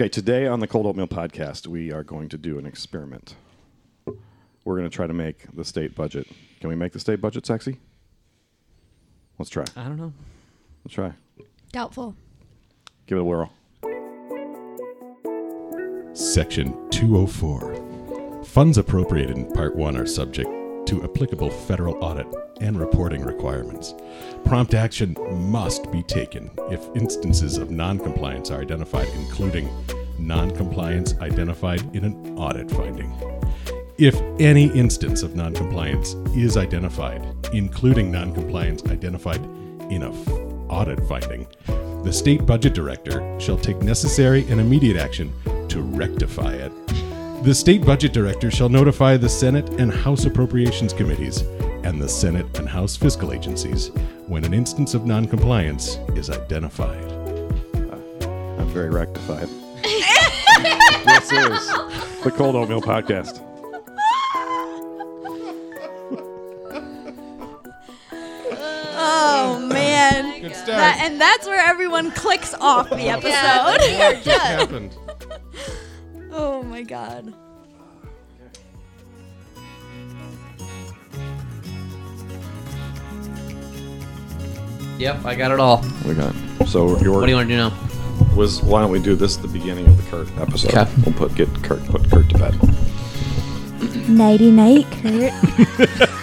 Okay, today on the Cold Oatmeal podcast, we are going to do an experiment. We're going to try to make the state budget. Can we make the state budget sexy? Let's try. I don't know. Let's try. Doubtful. Give it a whirl. Section 204. Funds appropriated in Part 1 are subject to applicable federal audit and reporting requirements. Prompt action must be taken if instances of noncompliance are identified, including noncompliance identified in an audit finding. If any instance of noncompliance is identified, including noncompliance identified in a f- audit finding, the state budget director shall take necessary and immediate action to rectify it. The state budget director shall notify the Senate and House Appropriations Committees and the Senate and House fiscal agencies when an instance of noncompliance is identified. Uh, I'm very rectified. this is the Cold Oatmeal podcast. Oh man. Good start. That, and that's where everyone clicks off the episode. What happened. Oh my god. Yep, I got it all. We got. So your What do you want to do now? was why don't we do this at the beginning of the Kurt episode? Okay. We'll put get Kurt put Kurt to bed. Nighty night, Kurt.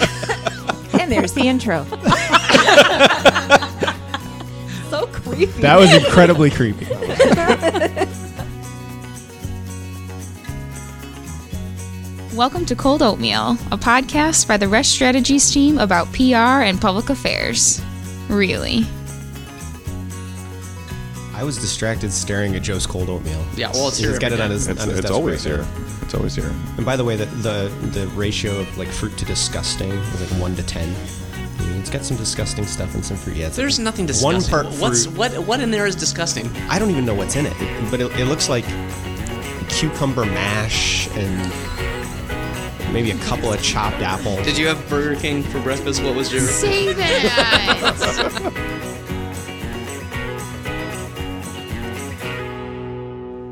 And there's the intro. so creepy. That was incredibly creepy. Welcome to Cold Oatmeal, a podcast by the Resch Strategies team about PR and public affairs. Really. I was distracted staring at Joe's cold oatmeal. Yeah, well, it's He's here got it every on his. It's, on his it's desk always right here. now. It's always here. And by the way, the, the the ratio of like fruit to disgusting is like one to ten. I it's got some disgusting stuff and some fruit. Yeah, it's There's like nothing One disgusting. part What's fruit. what? What in there is disgusting? I don't even know what's in it, but it, it looks like cucumber mash and maybe a couple of chopped apples. Did you have Burger King for breakfast? What was your? Say that!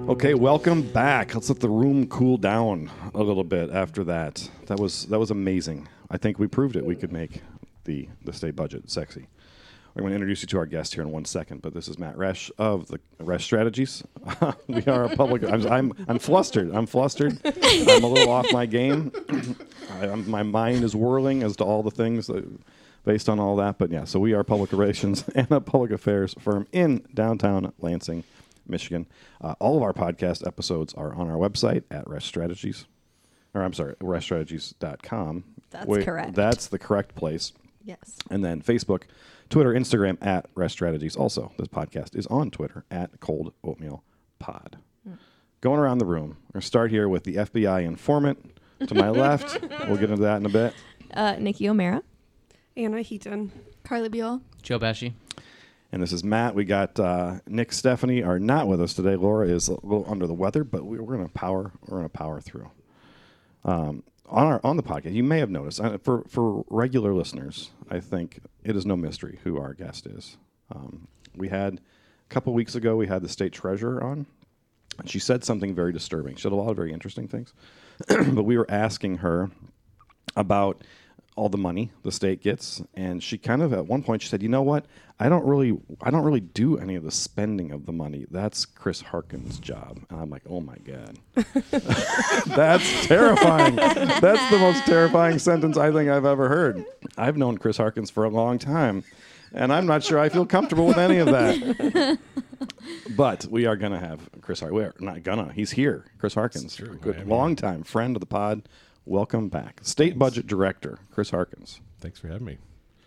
Okay, welcome back. Let's let the room cool down a little bit after that. That was that was amazing. I think we proved it. We could make the the state budget sexy. I'm going to introduce you to our guest here in one second, but this is Matt Resch of the Resch Strategies. we are a public. I'm, I'm I'm flustered. I'm flustered. I'm a little off my game. I, my mind is whirling as to all the things that, based on all that. But yeah, so we are public relations and a public affairs firm in downtown Lansing, Michigan. Uh, all of our podcast episodes are on our website at Resch Strategies, or I'm sorry, ReschStrategies.com. That's correct. That's the correct place. yes. And then Facebook, Twitter, Instagram at Resch Strategies. Also, this podcast is on Twitter at Cold Oatmeal Pod. Going around the room, we're going to start here with the FBI informant to my left. We'll get into that in a bit. Uh, Nikki O'Mara. Anna Heaton. Carly Buell. Joe Pesci. And this is Matt. We got uh, Nick, Stephanie are not with us today. Laura is a little under the weather, but we, we're going to power. We're going to power through. Um, on our on the podcast, you may have noticed uh, for for regular listeners, I think it is no mystery who our guest is. Um, we had a couple weeks ago, we had the state treasurer on, and she said something very disturbing. She said a lot of very interesting things, but we were asking her about all the money the state gets and she kind of at one point she said you know what i don't really i don't really do any of the spending of the money that's chris harkins' job and i'm like oh my god that's terrifying that's the most terrifying sentence i think i've ever heard i've known chris harkins for a long time and i'm not sure i feel comfortable with any of that but we are gonna have Chris. Har- We're not gonna. He's here. Chris Harkins, true. Good am long time friend of the pod. Welcome back, State Budget Director Chris Harkins. Thanks for having me.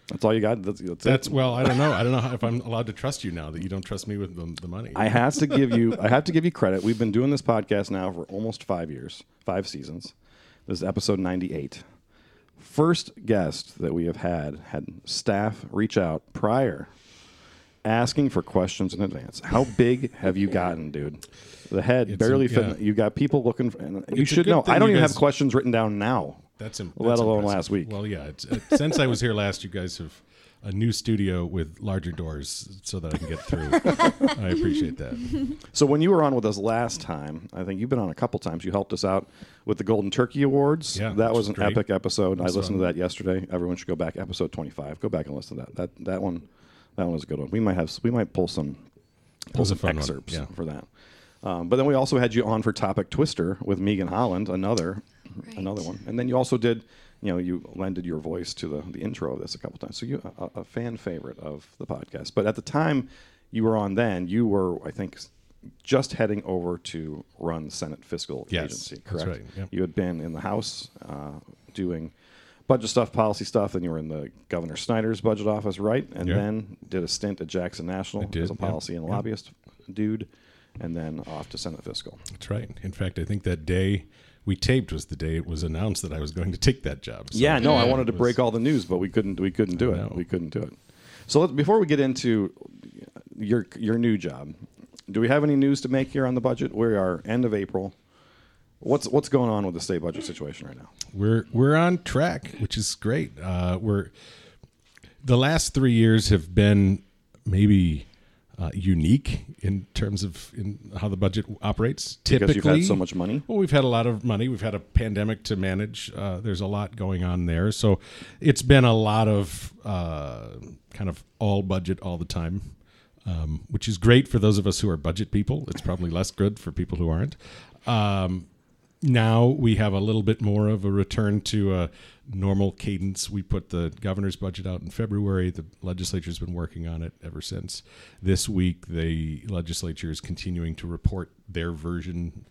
That's all you got. That's, that's, That's it. well, I don't know. I don't know how, if I'm allowed to trust you now that you don't trust me with the, the money. I have to give you. I have to give you credit. We've been doing this podcast now for almost five years, five seasons. This is episode ninety-eight. First guest that we have had had staff reach out prior, asking for questions in advance. How big have you gotten, dude? The head It's barely a- fit. yeah. You got people looking. For, and you It's should know. I don't even guys- have questions written down now. That's, im- let that's alone impressive. last week. Well, yeah. It's, uh, since I was here last, you guys have a new studio with larger doors so that I can get through. I appreciate that. So when you were on with us last time, I think you've been on a couple times. You helped us out with the Golden Turkey Awards. Yeah, that was an great. epic episode. I That's listened to that yesterday. Everyone should go back. Episode twenty-five. Go back and listen to that. That that one, that one was a good one. We might have we might pull some pull was some excerpts yeah. for that. Um, but then we also had you on for Topic Twister with Megan Holland, another another one. And then you also did, you know, you lended your voice to the, the intro of this a couple times. So you a, a fan favorite of the podcast. But at the time you were on, then you were, I think, just heading over to run Senate Fiscal Yes, Agency. that's Correct. right, yep. You had been in the House uh, doing budget stuff, policy stuff. Then you were in the Governor Snyder's budget office, right? And Yeah. then did a stint at Jackson National did, as a policy and yep. lobbyist dude, and then off to Senate Fiscal. That's right. In fact, I think that day we taped was the day it was announced that I was going to take that job. So yeah, no, I wanted to was- break all the news, but we couldn't. We couldn't do it. We couldn't do it. So let, before we get into your your new job, do we have any news to make here on the budget? We are end of April. What's what's going on with the state budget situation right now? we're we're on track, which is great. Uh, we're the last three years have been maybe uh, unique in terms of in how the budget operates. Because Typically, you've had so much money. Well, we've had a lot of money. We've had a pandemic to manage. Uh, there's a lot going on there, so it's been a lot of uh, kind of all budget all the time. Um, which is great for those of us who are budget people. It's probably less good for people who aren't. Um, now we have a little bit more of a return to a normal cadence. We put the governor's budget out in February. The legislature's been working on it ever since. This week, the legislature is continuing to report their version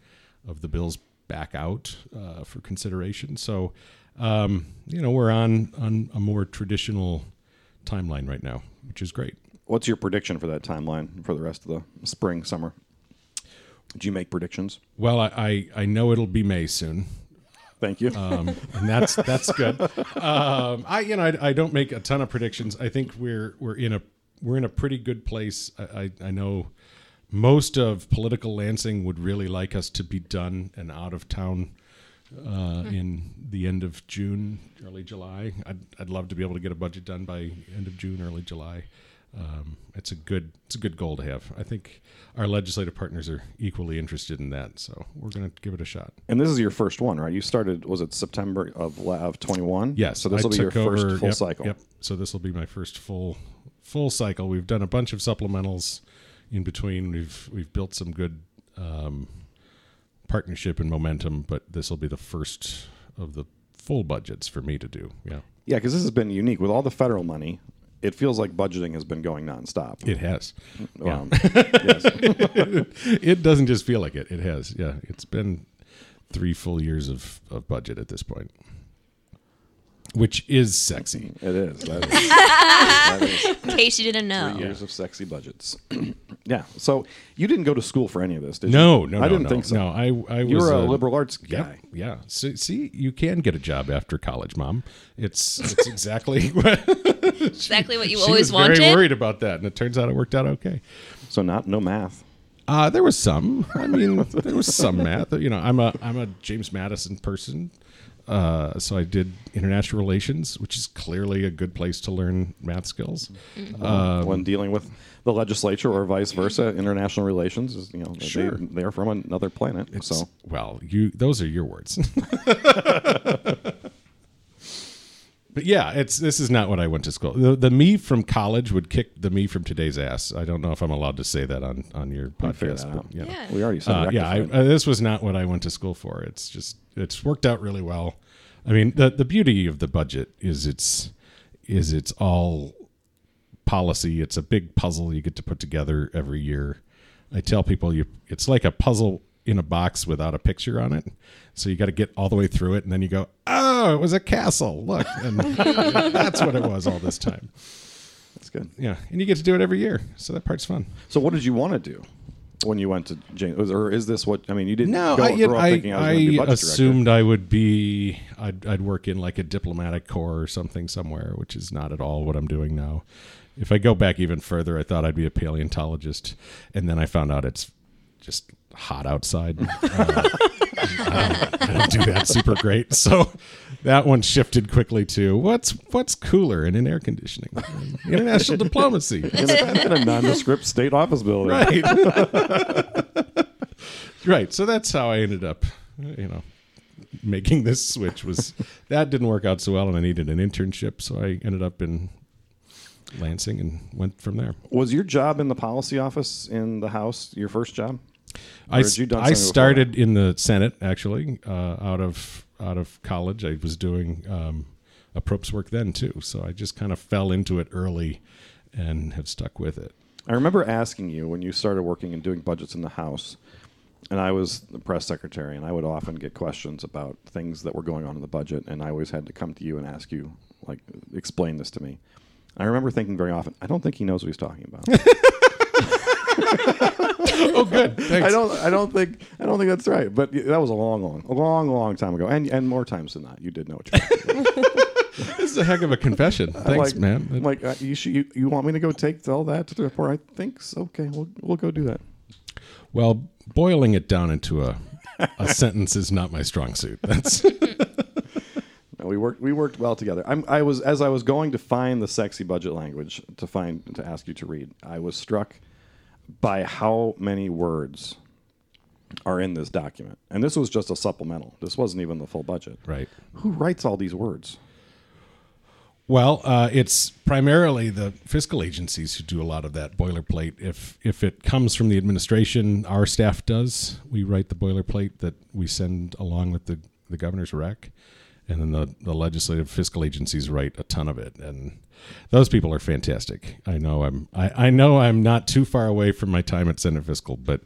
of the bills back out uh, for consideration. So, um, you know, we're on on a more traditional timeline right now, which is great. What's your prediction for that timeline for the rest of the spring summer? Did you make predictions? Well, I I, I know it'll be May soon. Thank you. um, and that's that's good. Um, I you know I, I don't make a ton of predictions. I think we're we're in a we're in a pretty good place. I, I, I know most of political Lansing would really like us to be done and out of town uh, in the end of June, early July. I'd I'd love to be able to get a budget done by end of June, early July. Um, it's a good it's a good goal to have. I think our legislative partners are equally interested in that, so we're going to give it a shot. and this is your first one, right? You started was it September of of twenty one? Yes. So this will be your took first full yep, cycle. Yep. So this will be my first full full cycle. We've done a bunch of supplementals in between. We've we've built some good um, partnership and momentum, but this will be the first of the full budgets for me to do. Yeah. Yeah, because this has been unique with all the federal money. It feels like budgeting has been going nonstop. It has. Um, yes. it doesn't just feel like it. It has. Yeah. It's been three full years of, of budget at this point. Which is sexy. It is. That is, that is In case you didn't know. three years of sexy budgets. yeah. So you didn't go to school for any of this, did No, you? no, I didn't no. think so. No, I, I was you were a uh, liberal arts Yep, guy. yeah. So, see, you can get a job after college, mom. It's it's exactly what Exactly what you she always was wanted. very worried about that, and it turns out it worked out okay. So not no math. Uh, there was some. I mean, there was some math. You know, I'm a I'm a James Madison person, uh, so I did international relations, which is clearly a good place to learn math skills. Um, when dealing with the legislature or vice versa, international relations is you know Sure. they, they're from another planet. It's, so well, you those are your words. but yeah, it's this is not what I went to school. The, the me from college would kick the me from today's ass. I don't know if I'm allowed to say that on on your we figure podcast. that but, out. yeah. Yeah. we already said Uh, yeah, I, uh, this was not what I went to school for. It's just it's worked out really well. I mean, the the beauty of the budget is it's is it's all policy. It's a big puzzle you get to put together every year. I tell people you it's like a puzzle in a box without a picture on it. So you got to get all the way through it, and then you go, "Oh, it was a castle! Look!" And that's what it was all this time. That's good. Yeah, and you get to do it every year, so that part's fun. So what did you want to do when you went to James? Or is this what I mean? You didn't No, go, I, grow up I, thinking I was going to be I assumed I would be. I'd, I'd work in like a diplomatic corps or something somewhere, which is not at all what I'm doing now. If I go back even further, I thought I'd be a paleontologist, and then I found out it's just hot outside. Uh, I, don't, I don't do that super great. So that one shifted quickly to what's what's cooler in an air conditioning, international diplomacy, in a, in a nondescript state office building. right? right. So that's how I ended up, you know, making this switch. Was that didn't work out so well, and I needed an internship, so I ended up in Lansing and went from there. Was your job in the policy office in the House your first job? I, had you done I before started in the Senate actually uh, out of out of college. I was doing um, approps work then too, so I just kind of fell into it early and have stuck with it. I remember asking you when you started working and doing budgets in the House, and I was the press secretary, and I would often get questions about things that were going on in the budget, and I always had to come to you and ask you, like, explain this to me. I remember thinking very often, I don't think he knows what he's talking about. Oh, good. Thanks. I don't. I don't think. I don't think that's right. But that was a long, long, a long, long time ago, and and more times than not, you did know what about. this is a heck of a confession. Thanks, like, man. I'm like, uh, you, should, you you want me to go take all that to the report? I think so. Okay, we'll we'll go do that. well, boiling it down into a a sentence is not my strong suit. That's No, we worked we worked well together. I'm, I was as I was going to find the sexy budget language to find to ask you to read. I was struck by how many words are in this document, and this was just a supplemental. This wasn't even the full budget. right. Who writes all these words? Well, uh, it's primarily the fiscal agencies who do a lot of that boilerplate. If if it comes from the administration, our staff does. We write the boilerplate that we send along with the, the governor's rec, and then the, the legislative fiscal agencies write a ton of it. And those people are fantastic. I know I'm I, I know I'm not too far away from my time at Senate Fiscal, but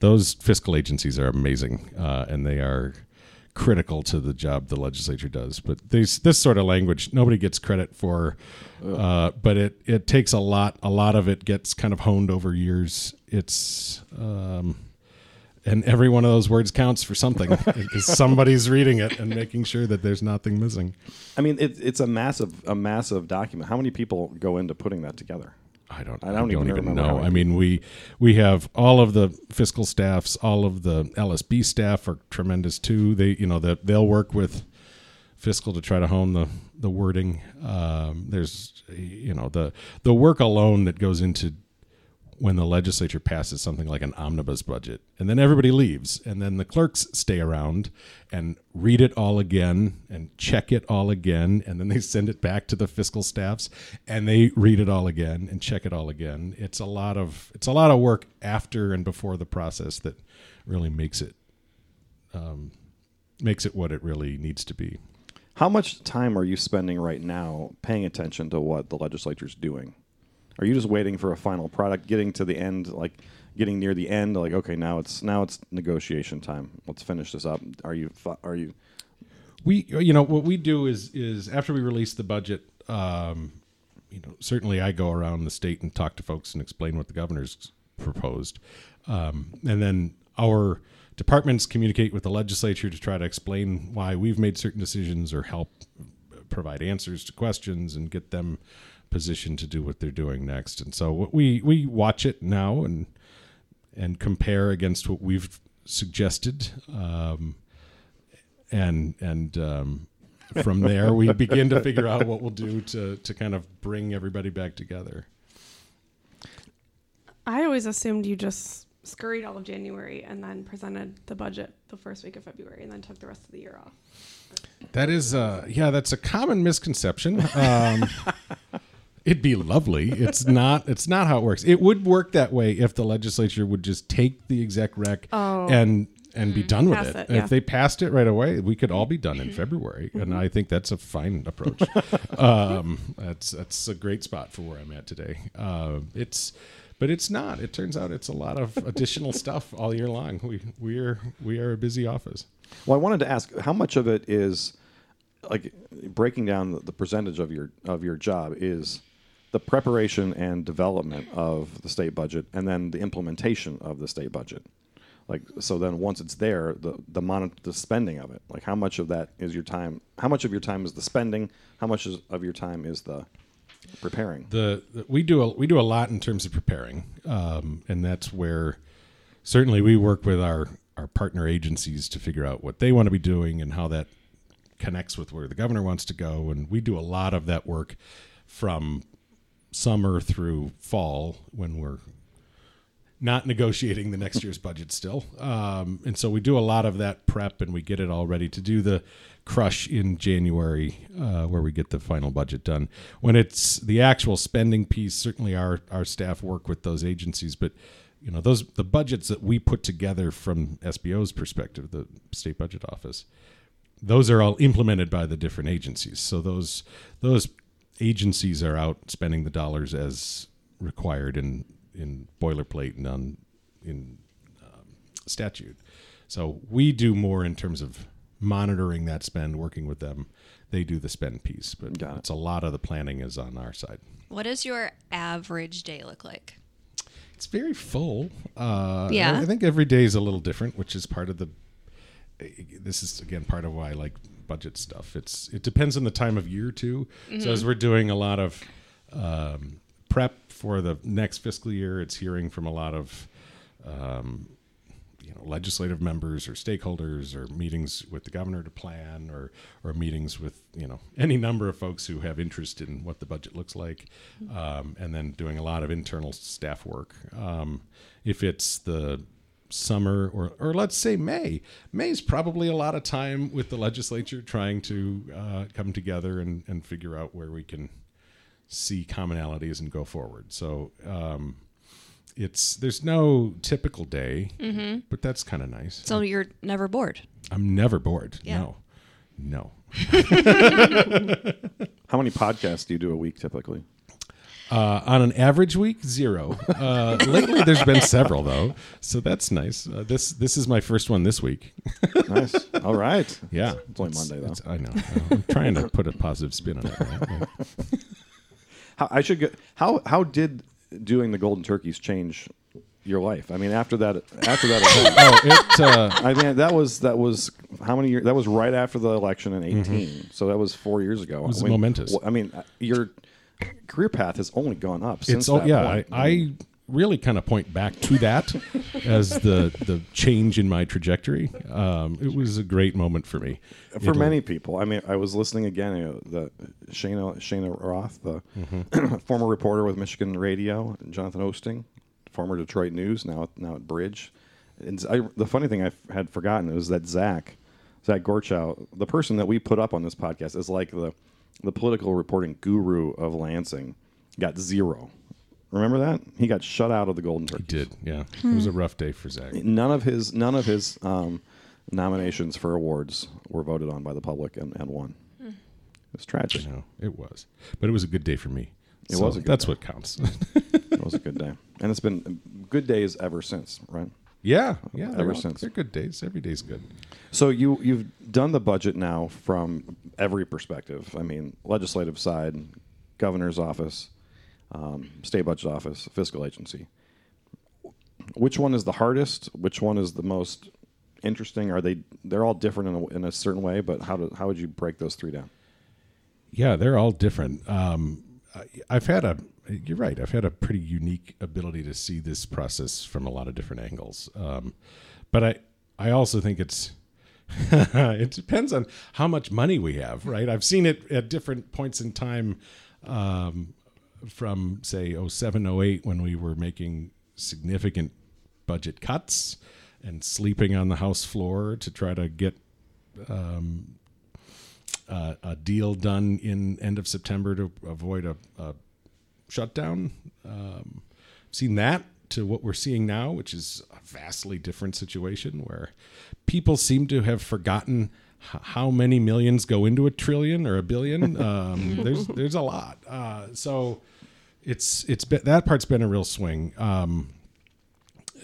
those fiscal agencies are amazing, uh, and they are critical to the job the legislature does. But these this sort of language nobody gets credit for, uh, but it it takes a lot. A lot of it gets kind of honed over years. It's um, and every one of those words counts for something because somebody's reading it and making sure that there's nothing missing. I mean, it, it's a massive a massive document. How many people go into putting that together? I don't. I don't even remember how know. I mean, we we have all of the fiscal staffs, all of the LSB staff are tremendous too. They, you know, that they'll work with fiscal to try to hone the the wording. Um, there's, you know, the the work alone that goes into when the legislature passes something like an omnibus budget, and then everybody leaves, and then the clerks stay around and read it all again and check it all again, and then they send it back to the fiscal staffs, and they read it all again and check it all again. It's a lot of it's a lot of work after and before the process that really makes it um, makes it what it really needs to be. How much time are you spending right now paying attention to what the legislature's doing? Are you just waiting for a final product, getting to the end, like getting near the end, like okay, now it's now it's negotiation time. Let's finish this up. Are you are you we you know what we do is is after we release the budget um, you know certainly i go around the state and talk to folks and explain what the governor's proposed um, and then our departments communicate with the legislature to try to explain why we've made certain decisions or help provide answers to questions and get them positioned to do what they're doing next and so we we watch it now and and compare against what we've suggested um, and and um, from there we begin to figure out what we'll do to to kind of bring everybody back together. I always assumed you just scurried all of January and then presented the budget the first week of February and then took the rest of the year off. That is, uh, yeah, that's a common misconception. Um, it'd be lovely. It's not. It's not how it works. It would work that way if the legislature would just take the exec rec Oh. and and be done with Pass it. it, yeah. If they passed it right away, we could all be done in February, and I think that's a fine approach. um, that's that's a great spot for where I'm at today. Uh, it's. But it's not. It turns out it's a lot of additional stuff all year long. We we are we are a busy office. Well, I wanted to ask how much of it is like breaking down the, the percentage of your of your job is the preparation and development of the state budget and then the implementation of the state budget. Like so then once it's there, the the mon- the spending of it. Like how much of that is your time? How much of your time is the spending? How much is, of your time is the preparing? the, the we do a we do a lot in terms of preparing, um, and that's where certainly we work with our our partner agencies to figure out what they want to be doing and how that connects with where the governor wants to go. And we do a lot of that work from summer through fall when we're not negotiating the next year's budget still. Um, and so we do a lot of that prep and we get it all ready to do the crush in January uh, where we get the final budget done. When it's the actual spending piece, certainly our, our staff work with those agencies, but you know, those the budgets that we put together from SBO's perspective, the state budget office, those are all implemented by the different agencies. So those those agencies are out spending the dollars as required in in boilerplate and on in um, statute. So we do more in terms of monitoring that spend, working with them. They do the spend piece, but Got it. it's a lot of the planning is on our side. What does your average day look like? It's very full. Uh, Yeah. I think every day is a little different, which is part of the. This is again part of why I like budget stuff. It's it depends on the time of year too. So as we're doing a lot of um, prep for the next fiscal year, it's hearing from a lot of um, you know legislative members or stakeholders or meetings with the governor to plan or or meetings with you know any number of folks who have interest in what the budget looks like um, and then doing a lot of internal staff work um, if it's the summer or or let's say May May's probably a lot of time with the legislature trying to uh, come together and and figure out where we can see commonalities and go forward so um, it's there's no typical day, but that's kind of nice. So you're never bored. I'm never bored. Yeah. No, no. How many podcasts do you do a week typically? Uh, on an average week, zero. Uh, lately, there's been several though, so that's nice. Uh, this this is my first one this week. Nice. All right. Yeah, It's only Monday, though. I know. I'm trying to put a positive spin on it. right? How, I should get. How how did doing the golden turkeys change your life? I mean, after that after that event. Oh, it. Uh, I mean, that was that was how many years? That was right after the election in 18. So that was four years ago. Mm-hmm. was I mean, momentous. I mean, uh, your career path has only gone up since it's that yeah. point. I, I really kind of point back to that as the the change in my trajectory. Um, it was a great moment for me. for It'll- many people. I mean, I was listening again. You know, the Shana Shana Roth, the Mm-hmm. former reporter with Michigan Radio, Jonathan Oosting, former Detroit News, now now at Bridge. And I, the funny thing I f- had forgotten was that Zach, Zach Gorchow, the person that we put up on this podcast, is like the the political reporting guru of Lansing, got zero. Remember that he got shut out of the Golden Turkey. Did yeah. It was a rough day for Zach. None of his none of his um, nominations for awards were voted on by the public and, and won. It was tragic. No, it was, but it was a good day for me. It So was a good that's day. what counts. It was a good day, and it's been good days ever since, right? yeah, yeah. Ever they're all- since. they're good days. Every day's good. So you you've done the budget now from every perspective. I mean, legislative side, governor's office, um, state budget office, fiscal agency. Which one is the hardest? Which one is the most interesting? Are they they're all different in a, in a certain way? But how do how would you break those three down? Yeah, they're all different. Um, I've had a. You're right. I've had a pretty unique ability to see this process from a lot of different angles. Um, but I, I also think it's. it depends on how much money we have, right? I've seen it at different points in time, um, from say 07, 08, when we were making significant budget cuts and sleeping on the house floor to try to get uh, a deal done in end of September to avoid a, a shutdown. Um, seen that to what we're seeing now, which is a vastly different situation where people seem to have forgotten h- how many millions go into a trillion or a billion. Um, there's there's a lot. Uh, so it's it's been, that part's been a real swing. Um,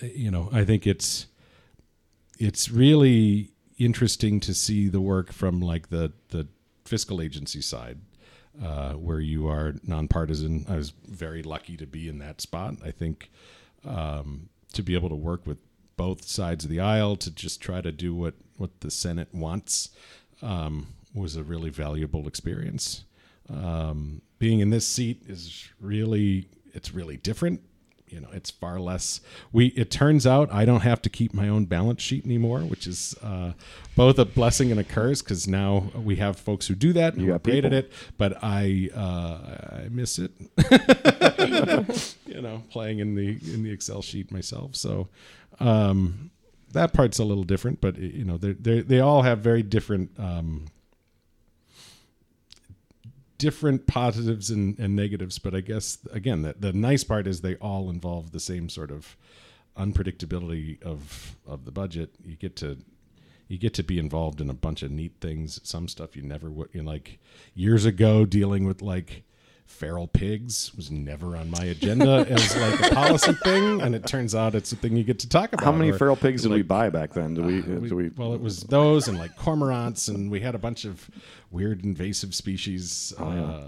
you know, I think it's it's really interesting to see the work from like the the fiscal agency side uh, where you are nonpartisan i was very lucky to be in that spot i think um, to be able to work with both sides of the aisle to just try to do what what the senate wants um, was a really valuable experience. Um, being in this seat is really it's really different you know, it's far less. We it turns out I don't have to keep my own balance sheet anymore, which is uh, both a blessing and a curse because now we have folks who do that and You who are got great at people. it. But I uh, I miss it. you know, playing in the in the Excel sheet myself. So um, that part's a little different, but you know, they they they all have very different. Um, different positives and, and negatives but i guess again the, the nice part is they all involve the same sort of unpredictability of of the budget. You get to you get to be involved in a bunch of neat things some stuff you never would you know, like years ago dealing with like feral pigs was never on my agenda as like a policy thing and it turns out it's a thing you get to talk about How many Or, feral pigs did we buy back then? Did we? uh, we- did we well, it was those and like cormorants, and we had a bunch of weird invasive species. Oh, uh,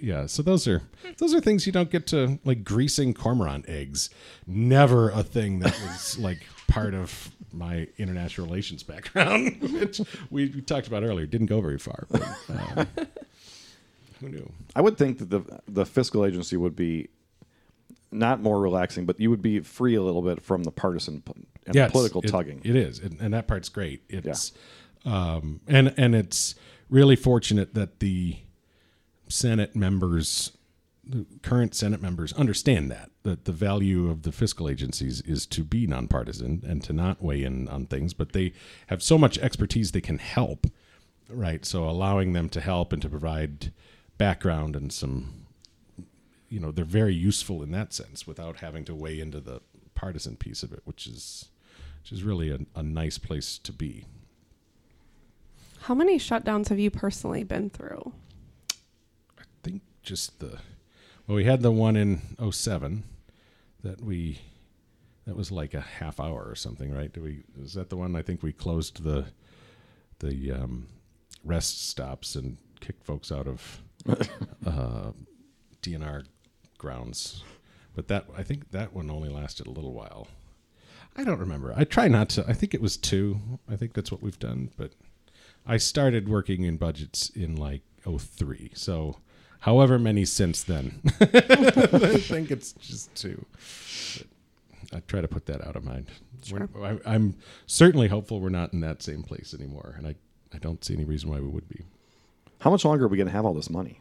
yeah, so those are those are things you don't get to like greasing cormorant eggs. Never a thing that was like part of my international relations background, which we, talked about earlier. Didn't go very far. But, uh, who knew? I would think that the the fiscal agency would be not more relaxing, but you would be free a little bit from the partisan and Yeah, it's- political it- tugging. It is, and, and that part's great. It's um, and and it's really fortunate that the Senate members, the current Senate members, understand that that the value of the fiscal agencies is to be nonpartisan and to not weigh in on things, but they have so much expertise they can help, right? So allowing them to help and to provide background and some you know they're very useful in that sense without having to weigh into the partisan piece of it which is which is really a, a nice place to be How many shutdowns have you personally been through? i think just the well we had the one in 07 that we that was like a half hour or something right do we is that the one i think we closed the the um, rest stops and kicked folks out of uh, dnr grounds but that i think that one only lasted a little while I don't remember. I try not to. I think it was two. I think that's what we've done. But I started working in budgets in like 03. So however many since then. I think it's just two. But I try to put that out of mind. Sure. I, I'm certainly hopeful we're not in that same place anymore. And I, I don't see any reason why we would be. How much longer are we going to have all this money?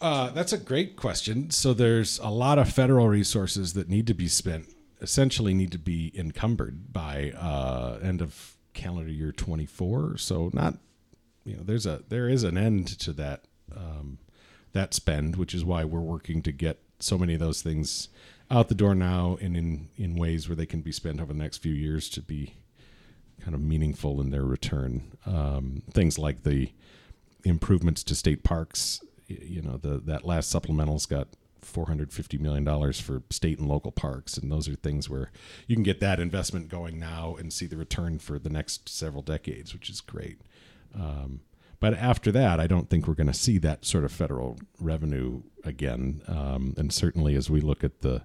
Uh, that's a great question. So there's a lot of federal resources that need to be spent, essentially need to be encumbered by uh, end of calendar year 24. So not, you know, there's a there is an end to that um, that spend, which is why we're working to get so many of those things out the door now and in in ways where they can be spent over the next few years to be kind of meaningful in their return. Um, things like the improvements to state parks. You know, the that last supplemental's got four hundred fifty million dollars for state and local parks, and those are things where you can get that investment going now and see the return for the next several decades, which is great. Um, but after that, I don't think we're going to see that sort of federal revenue again. Um, and certainly, as we look at the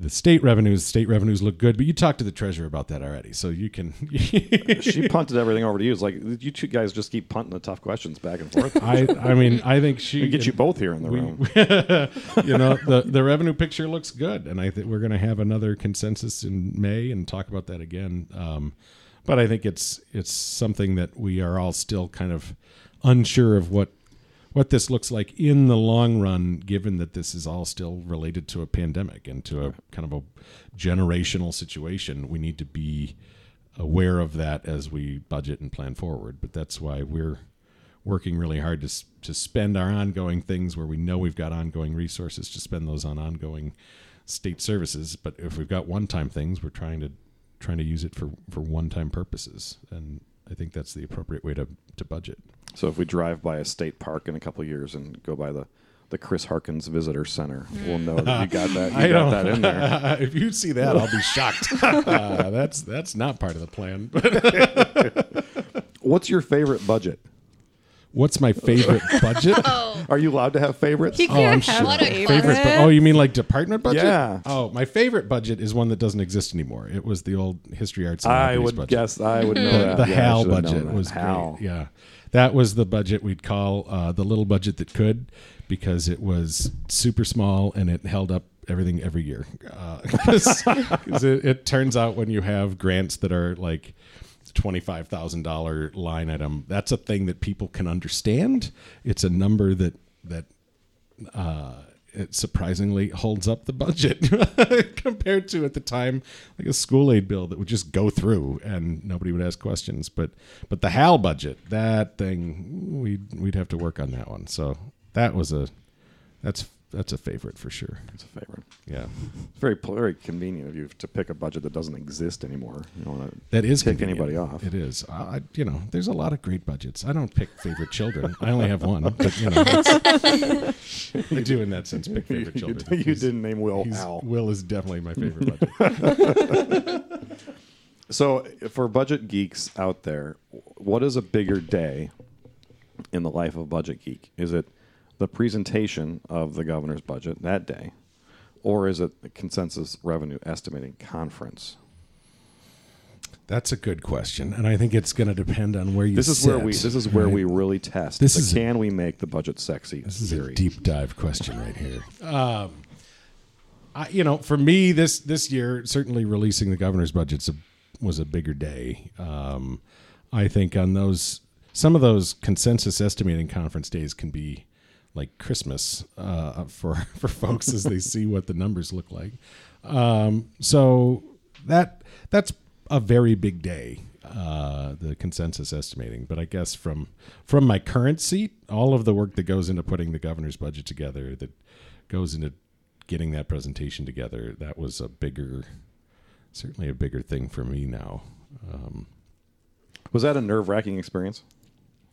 the state revenues, state revenues look good. But you talked to the treasurer about that already, so you can. she punted everything over to you. It's like you two guys just keep punting the tough questions back and forth. I, I mean, I think she We get you both here in the we- room. you know, the the revenue picture looks good, and I think we're going to have another consensus in May and talk about that again. Um, but I think it's it's something that we are all still kind of unsure of what what this looks like in the long run, given that this is all still related to a pandemic and to a kind of a generational situation. We need to be aware of that as we budget and plan forward. But that's why we're working really hard to to spend our ongoing things where we know we've got ongoing resources to spend those on ongoing state services. But if we've got one-time things, we're trying to trying to use it for for one-time purposes, and I think that's the appropriate way to to budget. So if we drive by a state park in a couple of years and go by the the Chris Harkins Visitor Center, we'll know that you got that. You I got don't- that in there. if you see that, I'll be shocked. uh, that's that's not part of the plan. What's your favorite budget? What's my favorite budget? Oh, Are you allowed to have favorites? You Oh, can't I'm have sure. What a favorite. bu- oh, you mean like department budget? Yeah. Oh, my favorite budget is one that doesn't exist anymore. It was the old history arts. And I Humanities would budget. guess I would know The, that. the Yeah, I HAL should have known budget that. was HAL. great. Yeah, that was the budget we'd call uh, the little budget that could, because it was super small and it held up everything every year. Because it, it turns out when you have grants that are like twenty-five thousand dollar line item, that's a thing that people can understand. It's a number that that uh, it surprisingly holds up the budget compared to at the time like a school aid bill that would just go through and nobody would ask questions. But but the HAL budget, that thing, we'd we'd have to work on that one. So that was a that's that's a favorite for sure. It's a favorite. Yeah, It's very very convenient of you to pick a budget that doesn't exist anymore. You don't want to that is pick convenient. anybody off. It is. I, you know, there's a lot of great budgets. I don't pick favorite children. I only have one, but you know, I do in that sense pick favorite children. you He's- didn't name Will he's- Al. Will is definitely my favorite budget. So, for budget geeks out there, what is a bigger day in the life of a Budget Geek? Is it the presentation of the governor's budget that day, or is it the consensus revenue estimating conference? That's a good question, and I think it's going to depend on where you. This is sit, where we. This is where right? we really test. This the is- can we make the budget sexy? This is theory. a deep dive question right here. Um, I, you know, for me, this this year, certainly releasing the governor's budget was a bigger day. Um, I think on those some of those consensus estimating conference days can be like Christmas uh, for for folks as they see what the numbers look like. Um, so that that's a very big day, uh, the consensus estimating. But I guess from from my current seat, all of the work that goes into putting the governor's budget together, that goes into getting that presentation together, that was a bigger, certainly a bigger thing for me now. Um, Was that a nerve wracking experience,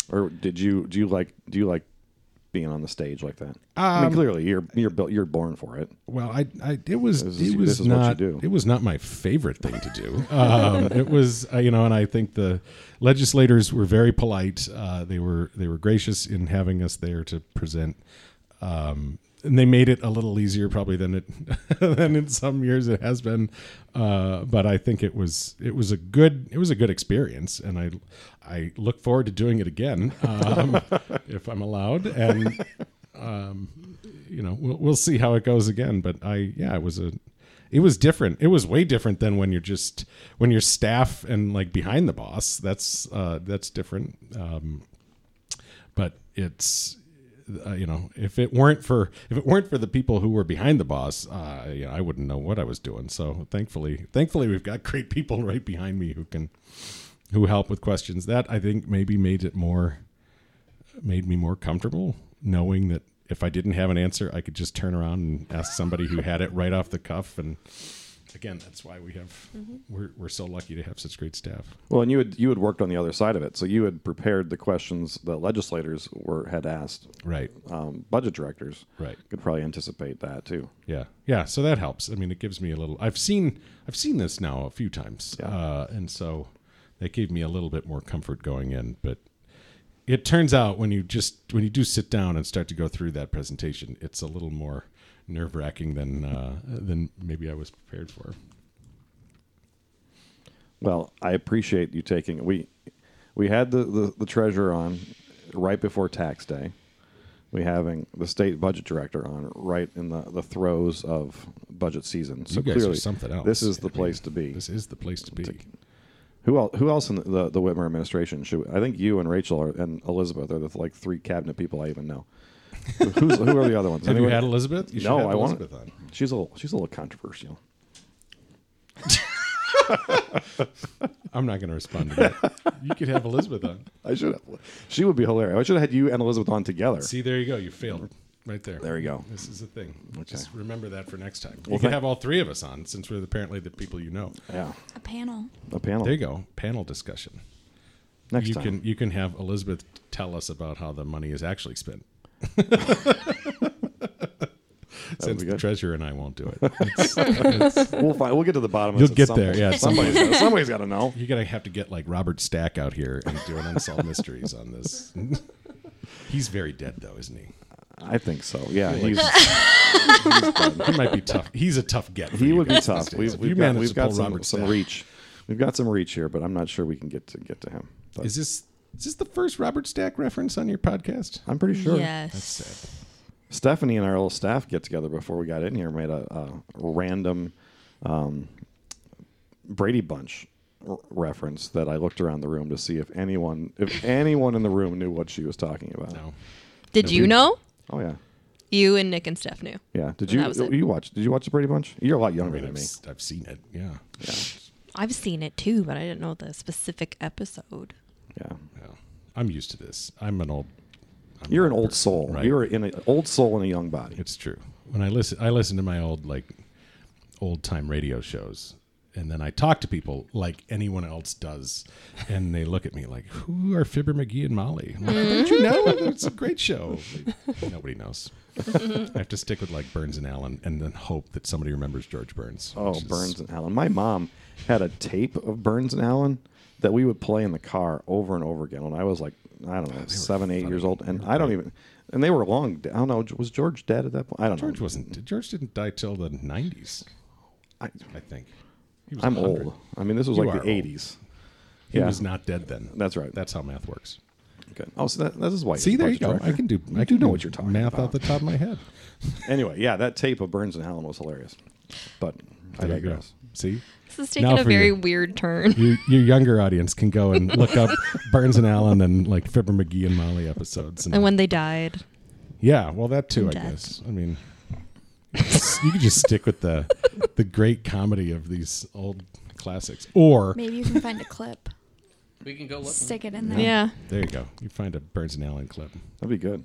or did you do you like do you like being on the stage like that? I mean, Um, clearly you're you're built you're born for it. Well, I, I it was This it was this is what you not do. it was not my favorite thing to do. Um, it was uh, you know, and I think the legislators were very polite. Uh, they were they were gracious in having us there to present. Um, and they made it a little easier probably than it than in some years it has been. Uh, but I think it was it was a good it was a good experience, and I I look forward to doing it again um, if I'm allowed. And um, you know, we'll, we'll see how it goes again. But I, yeah, it was a, it was different. It was way different than when you're just when you're staff and like behind the boss. That's uh, that's different. Um, but it's, uh, you know, if it weren't for if it weren't for the people who were behind the boss, uh, you know, I wouldn't know what I was doing. So thankfully, thankfully, we've got great people right behind me who can who help with questions. That I think maybe made it more made me more comfortable knowing that if I didn't have an answer, I could just turn around and ask somebody who had it right off the cuff. And again, that's why we have we're we're so lucky to have such great staff. Well, and you had you had worked on the other side of it, so you had prepared the questions that legislators were had asked. Right. Um, budget directors, Right. could probably anticipate that too. Yeah, yeah. So that helps. I mean, it gives me a little. I've seen I've seen this now a few times, Yeah. uh, and so that gave me a little bit more comfort going in. But it turns out when you just when you do sit down and start to go through that presentation, it's a little more nerve wracking than uh, than maybe I was prepared for. Well, I appreciate you taking we we had the, the, the treasurer on right before tax day. We having the state budget director on right in the, the throes of budget season. So clearly, something else. This is I the mean, place to be. This is the place to be. Who else? Who else in the, the, the Whitmer administration? Should I think you and Rachel are, and Elizabeth are the like three cabinet people I even know. Who's, who are the other ones? Have you had Elizabeth? You no, have I want Elizabeth on. She's a little, she's a little controversial. I'm not going to respond to that. you could have Elizabeth on. I should have. She would be hilarious. I should have had you and Elizabeth on together. See, there you go. You failed right there. There you go. This is the thing. Okay. Just remember that for next time. Well, you can thank- have all three of us on since we're apparently the people you know. Yeah, A panel. a panel. There you go. Panel discussion. Next you time. can you can have Elizabeth tell us about how the money is actually spent. Since the treasurer and I won't do it. It's- it's- we'll find. We'll get to the bottom. of You'll this at get some there, point. yeah, at some somebody's somebody's got to know. you're gonna have to get like Robert Stack out here and do an unsolved mysteries on this. He's very dead though, isn't he? I think so. Yeah, he's, he might be tough. He's a tough get. for he you would be guys tough. these days. We've, If we've got, manage we've to got pull some, Robert some Stack. reach. We've got some reach here, but I'm not sure we can get to get to him. But Is this is this the first Robert Stack reference on your podcast? I'm pretty sure. Yes. That's Sad. Stephanie and our little staff get together before we got in here made a, a random um, Brady Bunch r- reference that I looked around the room to see if anyone if anyone in the room knew what she was talking about. No. Did you know? Oh yeah, You and Nick and Steph knew. yeah. Did And you that was it. you watch? Did you watch the Brady Bunch? You're a lot I younger mean, than I've, me. s- I've seen it. Yeah. Yeah, I've seen it too, but I didn't know the specific episode. Yeah. yeah. I'm used to this. I'm an old. I'm You're an old person, soul. Right. You're in an old soul in a young body. It's true. When I listen, I listen to my old like old time radio shows, and then I talk to people like anyone else does, and they look at me like, "Who are Fibber McGee and Molly?" I'm like, Don't you know? It's a great show. Like, nobody knows. I have to stick with like Burns and Allen, and then hope that somebody remembers George Burns. Oh, which is- Burns and Allen. My mom had a tape of Burns and Allen that we would play in the car over and over again when I was like, I don't know, seven, eight years old. And I don't even, and they were long. I don't know. Was George dead at that point? I don't George know. wasn't. George didn't die till the '90s, I, I think. He was I'm 100. old. I mean, this was You like the. 80s. He Yeah. was not dead then. That's right. That's how math works. Okay. Oh, so that, that is why. See, there you go. budget I can do. director. I do know what you're talking about. math about. out the top of my head. Anyway, yeah, that tape of Burns and Allen was hilarious. But I There go. digress. See, This is taking Now a very you. weird turn. you, your younger audience can go and look up Burns and Allen and like Fibber McGee and Molly episodes. And, And when they died, yeah, well, that too, I Death. guess. I mean, you could just stick with the the great comedy of these old classics, or Maybe you can find a clip, We can go look. stick it in there. yeah. there you go. You find a Burns and Allen clip. That'd be good.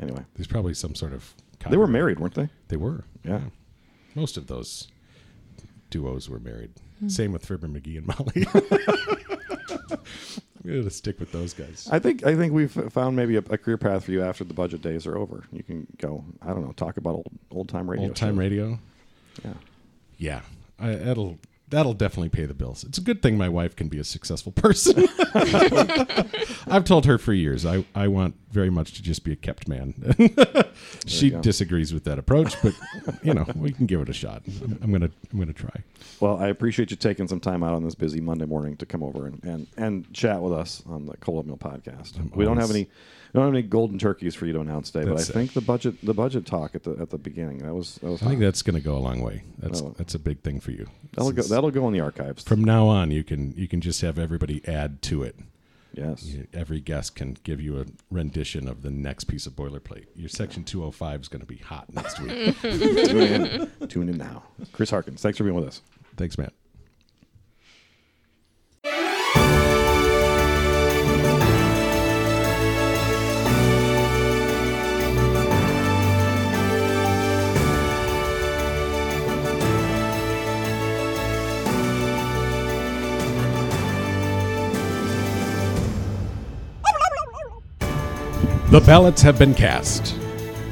Anyway, There's probably some sort of. they were married, weren't they? They were. Yeah. Most of those duos were married. Hmm. Same with Fibber McGee and Molly. I'm gonna stick with those guys. I think I think we've found maybe a, a career path for you after the budget days are over. You can go. I don't know. Talk about old old time radio. Old time radio. Yeah. Yeah, I, that'll that'll definitely pay the bills. It's a good thing my wife can be a successful person. I've told her for years I, I want very much to just be a kept man. she disagrees with that approach, but you know we can give it a shot. I'm, I'm gonna I'm gonna try. Well, I appreciate you taking some time out on this busy Monday morning to come over and, and, and chat with us on the Cold Oatmeal podcast. we don't have any don't have any golden turkeys for you to announce today, but I That's think the budget the budget talk at the at the beginning that was that was I think that's gonna go a long way. That's Oh. that's a big thing for you. that'll go that'll go in the archives. From now on, you can you can just have everybody add to it. yes. You- Every guest can give you a rendition of the next piece of boilerplate. Your section 205 is going to be hot next week. Tune in. Tune in now. Chris Harkins, thanks for being with us. Thanks, Matt. The ballots have been cast.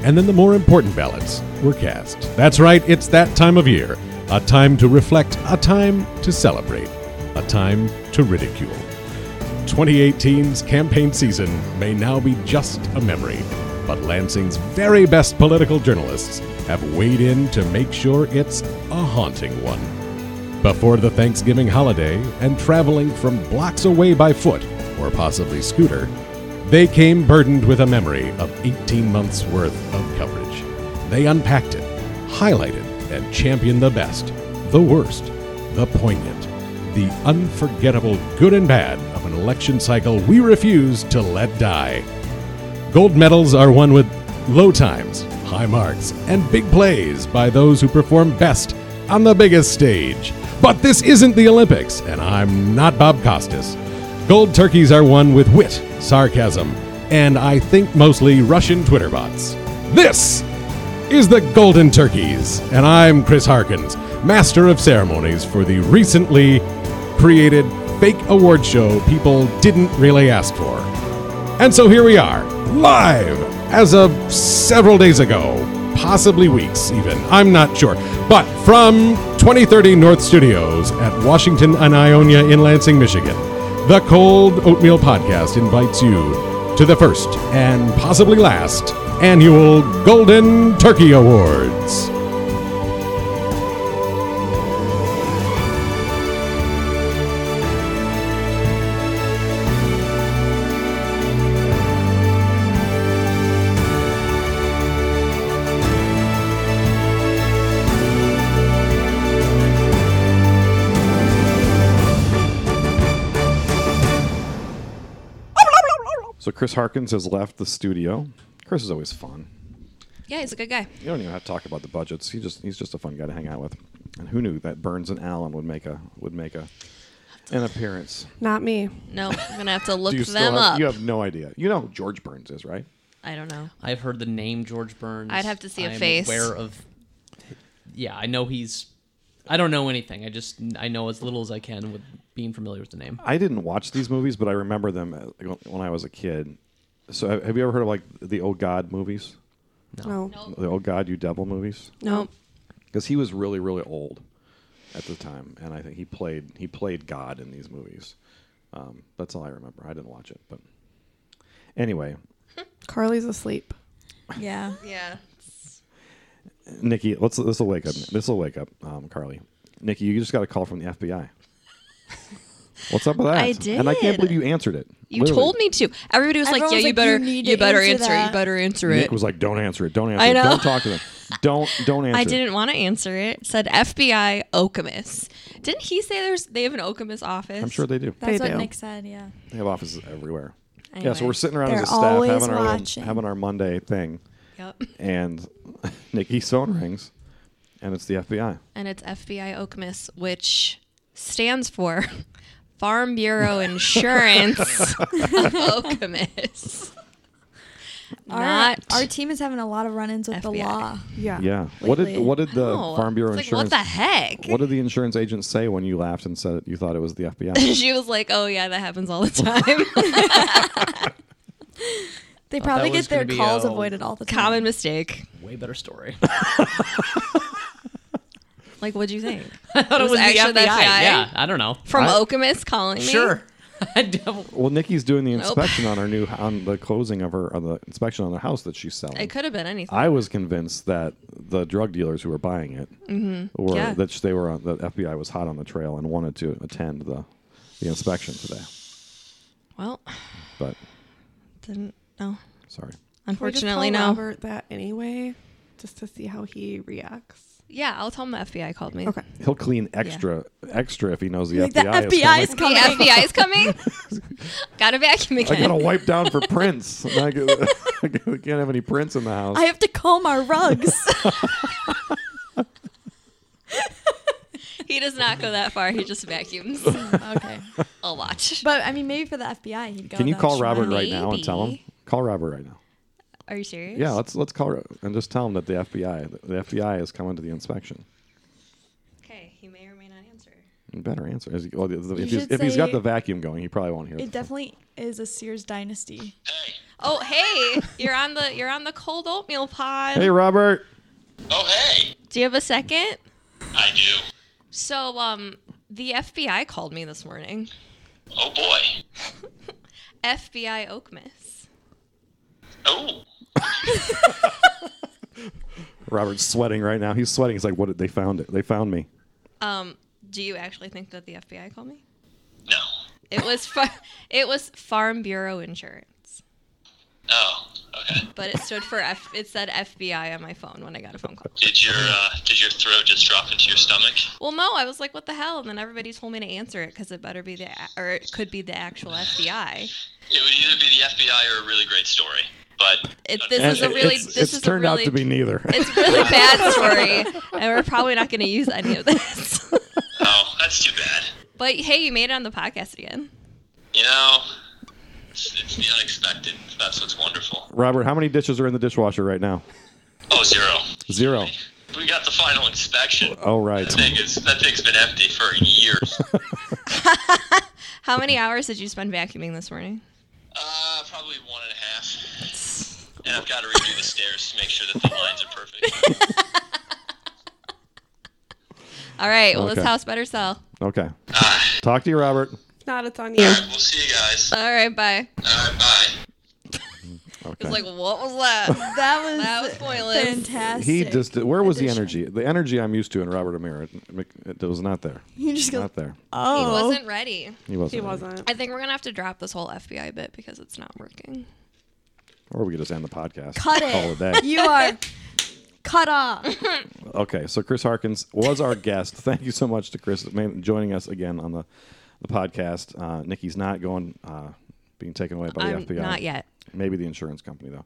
And then the more important ballots were cast. That's right, it's that time of year. A time to reflect, a time to celebrate, a time to ridicule. 2018's campaign season may now be just a memory, but Lansing's very best political journalists have weighed in to make sure it's a haunting one. Before the Thanksgiving holiday and traveling from blocks away by foot or possibly scooter, they came burdened with a memory of 18 months worth of coverage. They unpacked it, highlighted, and championed the best, the worst, the poignant, the unforgettable good and bad of an election cycle we refuse to let die. Gold medals are won with low times, high marks, and big plays by those who perform best on the biggest stage. But this isn't the Olympics, and I'm not Bob Costas. Gold turkeys are won with wit, sarcasm, and I think mostly Russian Twitter bots. This is the Golden Turkeys, and I'm Chris Harkins, Master of Ceremonies for the recently created fake award show people didn't really ask for. And so here we are, live as of several days ago, possibly weeks even, I'm not sure. But from 2030 North Studios at Washington and Ionia in Lansing, Michigan, the Cold Oatmeal Podcast invites you to the first and possibly last annual Golden Turkey Awards. So Chris Harkins has left the studio. Chris is always fun. Yeah, he's a good guy. You don't even have to talk about the budgets. He just he's just a fun guy to hang out with. And who knew that Burns and Allen would make a would make a an appearance? Not me. No, I'm gonna have to look Do you them have, up. You have no idea. You know who George Burns is, right? I don't know. I've heard the name George Burns. I'd have to see a I'm face. Aware of. Yeah, I know he's. I don't know anything. I just I know as little as I can with being familiar with the name. I didn't watch these movies, but I remember them uh, when I was a kid. So have- have you ever heard of like the old God movies? No. The old God You Devil movies? No. Because he was really really old at the time, and I think he played he played God in these movies. Um, that's all I remember. I didn't watch it, but anyway, Carly's asleep. Yeah. Yeah. Nikki, let's this will wake up. This will wake up, um, Carly. Nikki, you just got a call from the FBI. What's up with that? I did, and I can't believe you answered it. You Literally. told me to. Everybody was like, "Yeah, was you like, better, "You you better answer answer it. You better answer Nick it." Nick was like, "Don't answer it. Don't answer I it. Don't talk to them. Don't don't answer." I didn't want to answer it. It said FBI Okemos. Didn't he say there's they have an Okemos office? I'm sure they do. That's They what do. Nick said, yeah. They have offices everywhere. Yeah, so we're sitting around They're as a staff always having our little- having our Monday thing, Yep. and Nikki's phone rings, and it's the FBI. And it's FBI Okemos, which stands for Farm Bureau Insurance Okemos. Our, Not our team is having a lot of run-ins with the law. Yeah. Yeah. What did what did the Oh, Farm Bureau it's like, Insurance? what the heck? what did the insurance agent say when you laughed and said you thought it was the FBI? she was like, "Oh yeah, that happens all the time. They probably get their calls avoided all the time. Common mistake." Way better story. Like, what'd you think? I thought it was actually the FBI? Yeah, I don't know. From I- Okemos calling me? Sure. Well, Nikki's doing the Nope. inspection on her new on the closing of her on the inspection on the house that she's selling. It could have been anything. I was convinced that the drug dealers who were buying it were Mm-hmm. Yeah. that they were on, the FBI was hot on the trail and wanted to attend the the inspection today. well, But didn't no. sorry. Can we just Unfortunately, tell no. Robert that anyway, just to see how he reacts. Yeah, I'll tell him the FBI called me. Okay. He'll clean extra extra if he knows the Like, the FBI, FBI is is coming. The. FBI is coming. Gotta vacuum again. I gotta wipe down for prints. I gotta- I can't have any prints in the house. I have to comb our rugs. he does not go that far. He just vacuums okay. a lot. But I mean, maybe for the FBI, he'd go. Can you call Robert mile. right now and tell him? Maybe. Call Robert right now. Are you serious? Yeah, let's let's call Ro- and just tell him that the FBI the FBI is coming to the inspection. Okay, he may or may not answer. You better answer. Is he- well, if, he's, if he's got the vacuum going, he probably won't hear. It the- definitely is a Sears dynasty. Oh, hey, you're on the you're on the cold oatmeal pod. hey, Robert. Oh, hey. Do you have a second? I do. So, um, the FBI called me this morning. Oh, boy. FBI Okemos. Oh. Robert's sweating right now. He's sweating. He's like, "What? Did they found it? They found me." Um, do you actually think that the FBI called me? No. It was fa- it was Farm Bureau Insurance, Oh, okay. but it stood for F. It said FBI on my phone when I got a phone call. Did your uh, did your throat just drop into your stomach? Well, no, I was like, what the hell? And then everybody told me to answer it because it better be the a- or it could be the actual FBI. It would either be the FBI or a really great story. But It, this And is a really it's, this it's is turned really, out to be neither. It's really bad story, and we're probably not going to use any of this. oh, that's too bad. but hey, you made it on the podcast again. You know, it's, it's the unexpected. That's what's wonderful. Robert, how many dishes are in the dishwasher right now? Oh, zero. Zero. We got the final inspection. Oh, right. That thing is that thing's been empty for years. How many hours did you spend vacuuming this morning? uh, probably one and a half. And I've got to redo the stairs to make sure that the lines are perfect. All right, well, this Okay. house better sell. Okay. Talk to you, Robert. Not, it's on you. All right, we'll see you guys. All right, bye. All right, bye. It's like, what was that? That was, That was pointless. fantastic. He just where was the addition. energy? The energy I'm used to in Robert Amir, it, it was not there. He just go, Not there. Oh, He wasn't ready. He wasn't. He wasn't. I think we're gonna have to drop this whole FBI bit because it's not working. Or we could just end the podcast. Cut Call it a day. You are cut off. Okay, so Chris Harkins was our guest. Thank you so much to Chris joining us again on the, the podcast. Uh, Nikki's not going, uh, being taken away by I'm the FBI. not yet. Maybe the insurance company, though.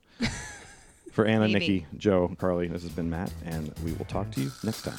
For Anna, Maybe. Nikki, Joe, Carly, this has been Matt, and we will talk to you next time.